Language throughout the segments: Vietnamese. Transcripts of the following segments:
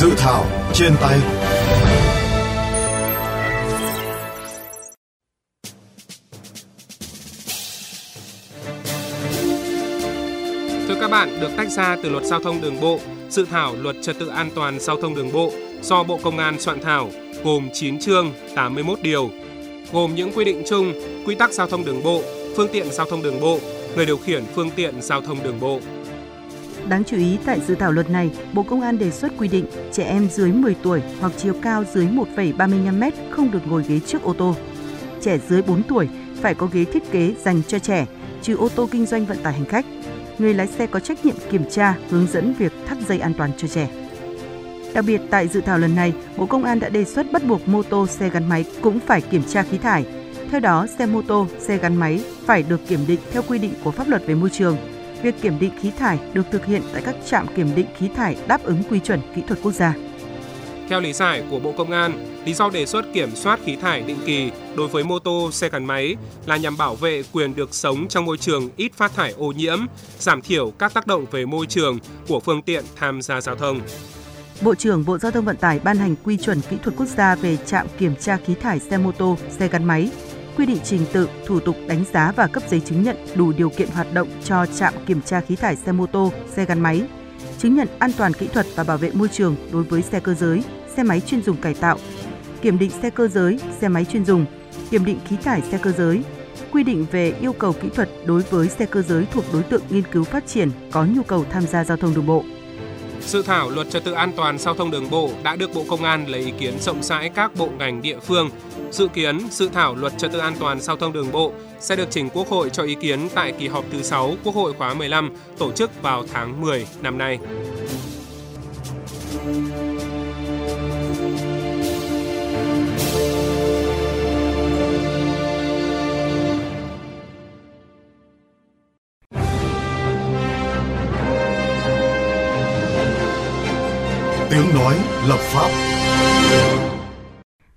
Dự thảo trên tay Thưa các bạn, được tách ra từ luật giao thông đường bộ, dự thảo luật trật tự an toàn giao thông đường bộ do Bộ Công an soạn thảo gồm 9 chương, 81 điều, gồm những quy định chung, quy tắc giao thông đường bộ, phương tiện giao thông đường bộ, người điều khiển phương tiện giao thông đường bộ. Đáng chú ý tại dự thảo luật này, Bộ Công an đề xuất quy định trẻ em dưới 10 tuổi hoặc chiều cao dưới 1,35 m không được ngồi ghế trước ô tô. Trẻ dưới 4 tuổi phải có ghế thiết kế dành cho trẻ, trừ ô tô kinh doanh vận tải hành khách. Người lái xe có trách nhiệm kiểm tra, hướng dẫn việc thắt dây an toàn cho trẻ. Đặc biệt tại dự thảo lần này, Bộ Công an đã đề xuất bắt buộc mô tô, xe gắn máy cũng phải kiểm tra khí thải. Theo đó, xe mô tô, xe gắn máy phải được kiểm định theo quy định của pháp luật về môi trường. Việc kiểm định khí thải được thực hiện tại các trạm kiểm định khí thải đáp ứng quy chuẩn kỹ thuật quốc gia. Theo lý giải của Bộ Công an, lý do đề xuất kiểm soát khí thải định kỳ đối với mô tô, xe gắn máy là nhằm bảo vệ quyền được sống trong môi trường ít phát thải ô nhiễm, giảm thiểu các tác động về môi trường của phương tiện tham gia giao thông. Bộ trưởng Bộ Giao thông Vận tải ban hành quy chuẩn kỹ thuật quốc gia về trạm kiểm tra khí thải xe mô tô, xe gắn máy, quy định trình tự, thủ tục đánh giá và cấp giấy chứng nhận đủ điều kiện hoạt động cho trạm kiểm tra khí thải xe mô tô, xe gắn máy, chứng nhận an toàn kỹ thuật và bảo vệ môi trường đối với xe cơ giới, xe máy chuyên dùng cải tạo, kiểm định xe cơ giới, xe máy chuyên dùng, kiểm định khí thải xe cơ giới, quy định về yêu cầu kỹ thuật đối với xe cơ giới thuộc đối tượng nghiên cứu phát triển có nhu cầu tham gia giao thông đường bộ. Dự thảo luật trật tự an toàn giao thông đường bộ đã được Bộ Công an lấy ý kiến rộng rãi các bộ ngành địa phương. Dự kiến dự thảo luật trật tự an toàn giao thông đường bộ sẽ được trình Quốc hội cho ý kiến tại kỳ họp thứ 6 Quốc hội khóa 15 tổ chức vào tháng 10 năm nay. Tiếng nói lập pháp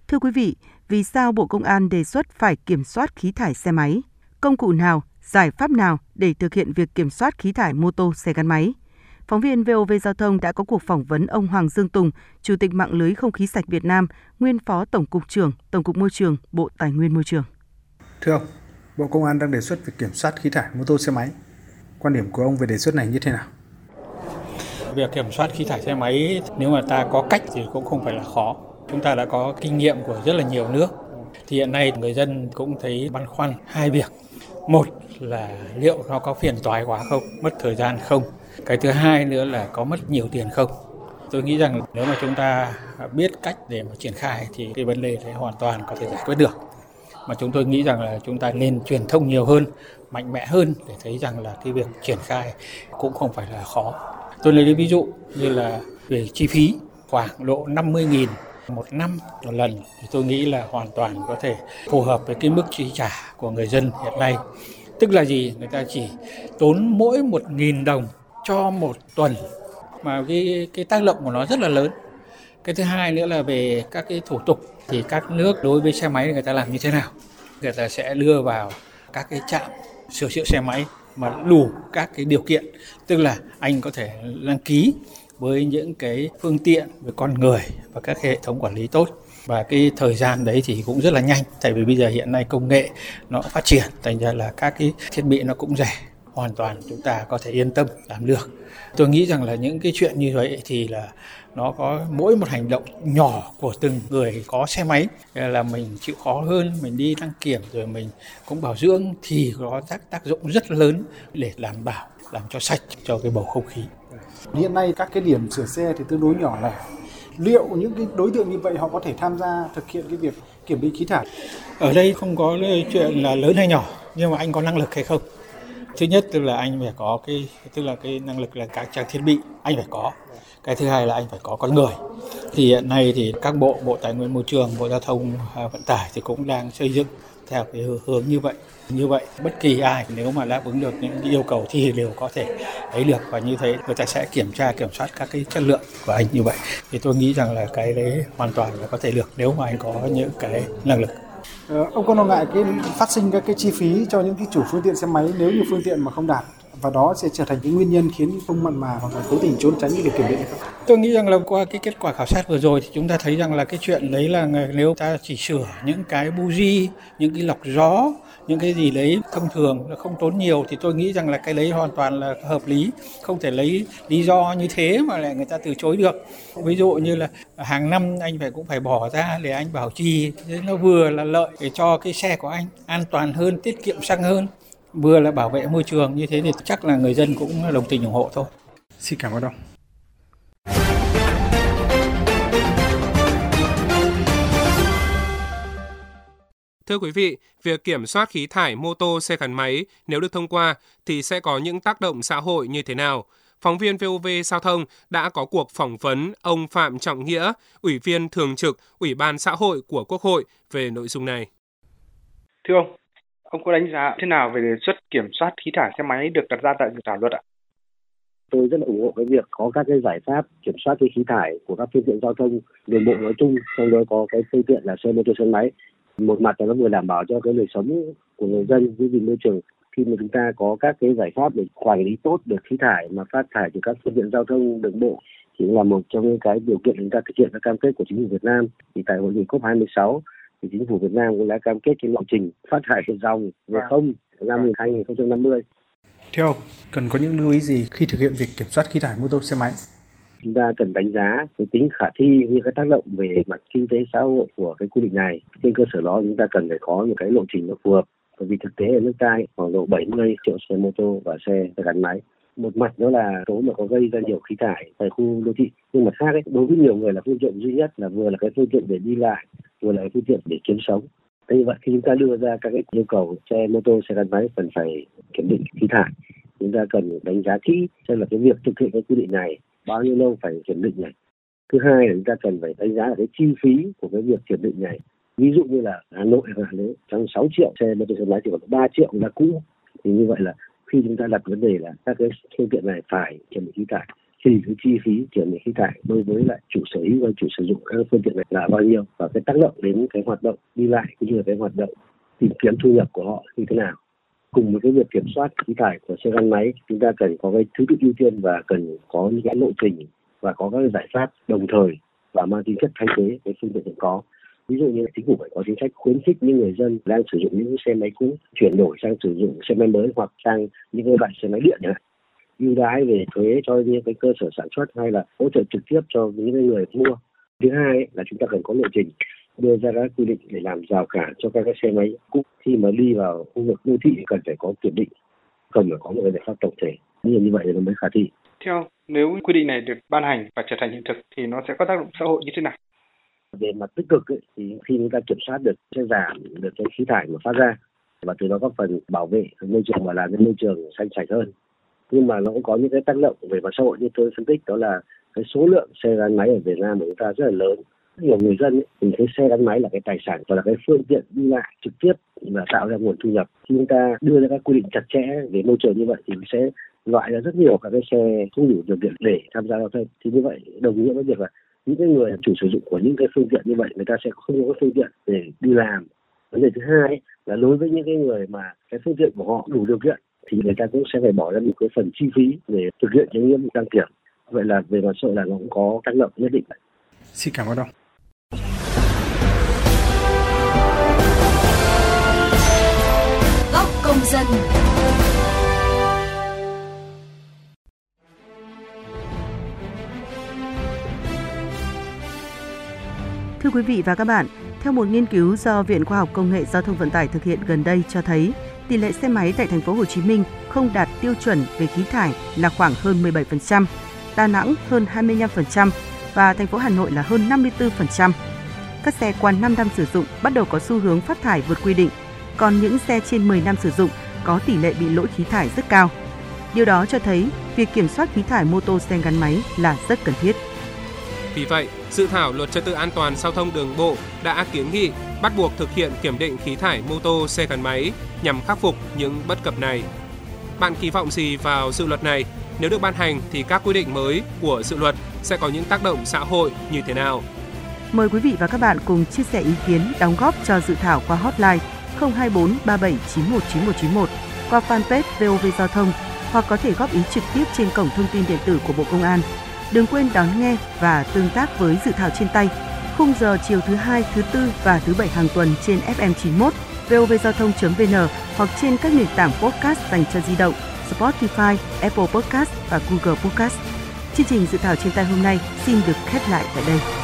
Thưa quý vị, vì sao Bộ Công an đề xuất phải kiểm soát khí thải xe máy? Công cụ nào, giải pháp nào để thực hiện việc kiểm soát khí thải mô tô, xe gắn máy? Phóng viên VOV Giao thông đã có cuộc phỏng vấn ông Hoàng Dương Tùng, Chủ tịch mạng lưới không khí sạch Việt Nam, nguyên Phó Tổng cục trưởng Tổng cục Môi trường, Bộ Tài nguyên Môi trường. Thưa ông, Bộ Công an đang đề xuất việc kiểm soát khí thải mô tô xe máy. Quan điểm của ông về đề xuất này như thế nào? Việc kiểm soát khí thải xe máy nếu mà ta có cách thì cũng không phải là khó. Chúng ta đã có kinh nghiệm của rất là nhiều nước. Thì hiện nay người dân cũng thấy băn khoăn hai việc. Một là liệu nó có phiền toái quá không, mất thời gian không. Cái thứ hai nữa là có mất nhiều tiền không. Tôi nghĩ rằng nếu mà chúng ta biết cách để mà triển khai thì cái vấn đề này hoàn toàn có thể giải quyết được. Mà chúng tôi nghĩ rằng là chúng ta nên truyền thông nhiều hơn, mạnh mẽ hơn để thấy rằng là cái việc triển khai cũng không phải là khó. Tôi lấy ví dụ như là về chi phí, khoảng độ 50.000 một năm một lần thì tôi nghĩ là hoàn toàn có thể phù hợp với cái mức chi trả của người dân hiện nay. Tức là gì? Người ta chỉ tốn mỗi một nghìn đồng cho một tuần mà cái cái tác động của nó rất là lớn. Cái thứ hai nữa là về các cái thủ tục thì các nước đối với xe máy người ta làm như thế nào? Người ta sẽ đưa vào các cái trạm sửa chữa xe máy mà đủ các cái điều kiện. Tức là anh có thể đăng ký với những cái phương tiện về con người và các hệ thống quản lý tốt. Và cái thời gian đấy thì cũng rất là nhanh, tại vì bây giờ hiện nay công nghệ nó phát triển, thành ra là các cái thiết bị nó cũng rẻ. Hoàn toàn chúng ta có thể yên tâm làm được. Tôi nghĩ rằng là những cái chuyện như vậy thì là nó có mỗi một hành động nhỏ của từng người có xe máy là mình chịu khó hơn mình đi đăng kiểm rồi mình cũng bảo dưỡng thì có tác tác dụng rất lớn để đảm bảo làm cho sạch cho cái bầu không khí Hiện nay các cái điểm sửa xe thì tương đối nhỏ lẻ. Liệu những cái đối tượng như vậy họ có thể tham gia thực hiện cái việc kiểm định khí thải? ở đây không có chuyện là lớn hay nhỏ nhưng mà anh có năng lực hay không thứ nhất tức là anh phải có cái tức là cái năng lực là các trang thiết bị anh phải có cái thứ hai là anh phải có con người. Thì hiện nay thì các bộ bộ tài nguyên môi trường, bộ giao thông à, vận tải thì cũng đang xây dựng theo cái hướng như vậy. Như vậy, bất kỳ ai nếu mà đáp ứng được những yêu cầu thì đều có thể ấy được. Và như thế, người ta sẽ kiểm tra, kiểm soát các cái chất lượng của anh như vậy. Thì tôi nghĩ rằng là cái đấy hoàn toàn là có thể được nếu mà anh có những cái năng lực. Ờ, ông có lo ngại cái phát sinh các cái chi phí cho những cái chủ phương tiện xe máy nếu như phương tiện mà không đạt? Và đó sẽ trở thành cái nguyên nhân khiến không mặn mà hoặc là cố tình trốn tránh cái việc kiểm định hay không? Tôi nghĩ rằng là qua cái kết quả khảo sát vừa rồi thì chúng ta thấy rằng là cái chuyện đấy là nếu ta chỉ sửa những cái buji, những cái lọc gió, những cái gì đấy thông thường là không tốn nhiều thì tôi nghĩ rằng là cái đấy hoàn toàn là hợp lý, không thể lấy lý do như thế mà lại người ta từ chối được. Ví dụ như là hàng năm anh phải cũng phải bỏ ra để anh bảo trì, nó vừa là lợi để cho cái xe của anh an toàn hơn, tiết kiệm xăng hơn vừa là bảo vệ môi trường như thế thì chắc là người dân cũng đồng tình ủng hộ thôi. Xin cảm ơn ông. Thưa quý vị, việc kiểm soát khí thải mô tô xe gắn máy nếu được thông qua thì sẽ có những tác động xã hội như thế nào? Phóng viên VOV Giao thông đã có cuộc phỏng vấn ông Phạm Trọng Nghĩa, Ủy viên Thường trực Ủy ban Xã hội của Quốc hội về nội dung này. Thưa ông, ông có đánh giá thế nào về đề xuất kiểm soát khí thải xe máy được đặt ra tại dự thảo luật ạ? Tôi rất là ủng hộ cái việc có các cái giải pháp kiểm soát cái khí thải của các phương tiện giao thông đường bộ nói chung, trong đó có cái phương tiện là xe mô tô xe máy. Một mặt là nó vừa đảm bảo cho cái đời sống của người dân giữ gìn môi trường. Khi mà chúng ta có các cái giải pháp để quản lý tốt được khí thải mà phát thải từ các phương tiện giao thông đường bộ thì là một trong những cái điều kiện chúng ta thực hiện các cam kết của chính phủ Việt Nam. Thì tại hội nghị COP 26 thì chính phủ Việt Nam cũng đã cam kết cái lộ trình phát thải dòng về vâng. không năm 2050. Theo ông, cần có những lưu ý gì khi thực hiện việc kiểm soát khí thải mô tô xe máy? chúng ta cần đánh giá cái tính khả thi như cái tác động về mặt kinh tế xã hội của cái quy định này trên cơ sở đó chúng ta cần phải có một cái lộ trình nó phù hợp bởi vì thực tế ở nước ta khoảng độ 70 triệu xe mô tô và xe gắn máy một mặt đó là số mà có gây ra nhiều khí thải tại khu đô thị. Nhưng mặt khác ấy, đối với nhiều người là phương tiện duy nhất là vừa là cái phương tiện để đi lại vừa là cái phương tiện để kiếm sống. Thế như vậy khi chúng ta đưa ra các cái yêu cầu xe mô tô xe gắn máy cần phải kiểm định khí thải chúng ta cần đánh giá kỹ xem là cái việc thực hiện cái quy định này bao nhiêu lâu phải kiểm định này. Thứ hai là chúng ta cần phải đánh giá là cái chi phí của cái việc kiểm định này. Ví dụ như là hà nội và Hà Nội trong 6 triệu xe mô tô xe máy chỉ còn 3 triệu là cũ. Thì như vậy là khi chúng ta đặt vấn đề là các cái phương tiện này phải kiểm định khí thải, thì cái chi phí kiểm định khí thải đối với lại chủ sở hữu và chủ sử dụng các phương tiện này là bao nhiêu và cái tác động đến cái hoạt động đi lại cũng như là cái hoạt động tìm kiếm thu nhập của họ như thế nào. Cùng với cái việc kiểm soát khí thải của xe gắn máy, chúng ta cần có cái thứ tự ưu tiên và cần có những cái lộ trình và có các giải pháp đồng thời và mang tính chất thay thế cái phương tiện hiện có ví dụ như chính phủ phải có chính sách khuyến khích những người dân đang sử dụng những xe máy cũ chuyển đổi sang sử dụng xe máy mới hoặc sang những cái loại xe máy điện này ưu đãi về thuế cho những cái cơ sở sản xuất hay là hỗ trợ trực tiếp cho những người mua. Thứ hai là chúng ta cần có lộ trình đưa ra các quy định để làm rào cản cho các cái xe máy cũ khi mà đi vào khu vực đô thị cần phải có kiểm định, cần phải có một cái giải pháp tổng thể. Như như vậy thì nó mới khả thi. Theo nếu quy định này được ban hành và trở thành hiện thực thì nó sẽ có tác động xã hội như thế nào? Về mặt tích cực ấy, thì khi chúng ta kiểm soát được sẽ giảm được cái khí thải mà phát ra và từ đó góp phần bảo vệ môi trường và làm cái môi trường xanh sạch hơn. Nhưng mà nó cũng có những cái tác động về mặt xã hội như tôi phân tích đó là cái số lượng xe gắn máy ở Việt Nam của chúng ta rất là lớn. Nhiều người dân ấy, thì thấy xe gắn máy là cái tài sản và là cái phương tiện đi lại trực tiếp và tạo ra nguồn thu nhập. Khi chúng ta đưa ra các quy định chặt chẽ về môi trường như vậy thì sẽ loại ra rất nhiều các cái xe không đủ điều kiện để tham gia giao thông. Thì như vậy đồng nghĩa với việc là những cái người chủ sử dụng của những cái phương tiện như vậy, người ta sẽ không có phương tiện để đi làm. Vấn đề thứ hai là đối với những cái người mà cái phương tiện của họ đủ điều kiện thì người ta cũng sẽ phải bỏ ra một cái phần chi phí để thực hiện cái nhiệm vụ đăng kiểm. Vậy là về mặt sợ là nó cũng có tác động nhất định. Xin cảm ơn ông. Thưa quý vị và các bạn, theo một nghiên cứu do Viện Khoa học Công nghệ Giao thông Vận tải thực hiện gần đây cho thấy, tỷ lệ xe máy tại thành phố Hồ Chí Minh không đạt tiêu chuẩn về khí thải là khoảng hơn 17%, Đà Nẵng hơn 25% và thành phố Hà Nội là hơn 54%. Các xe qua 5 năm sử dụng bắt đầu có xu hướng phát thải vượt quy định còn những xe trên 10 năm sử dụng có tỷ lệ bị lỗi khí thải rất cao. Điều đó cho thấy việc kiểm soát khí thải mô tô xe gắn máy là rất cần thiết. Vì vậy, dự thảo luật trật tự an toàn giao thông đường bộ đã kiến nghị bắt buộc thực hiện kiểm định khí thải mô tô xe gắn máy nhằm khắc phục những bất cập này. Bạn kỳ vọng gì vào dự luật này? Nếu được ban hành thì các quy định mới của dự luật sẽ có những tác động xã hội như thế nào? Mời quý vị và các bạn cùng chia sẻ ý kiến đóng góp cho dự thảo qua hotline 024 37919191 qua fanpage VOV Giao thông hoặc có thể góp ý trực tiếp trên cổng thông tin điện tử của Bộ Công an. Đừng quên đón nghe và tương tác với dự thảo trên tay khung giờ chiều thứ hai, thứ tư và thứ bảy hàng tuần trên FM 91, vovgiao thông.vn hoặc trên các nền tảng podcast dành cho di động, Spotify, Apple Podcast và Google Podcast. Chương trình dự thảo trên tay hôm nay xin được khép lại tại đây.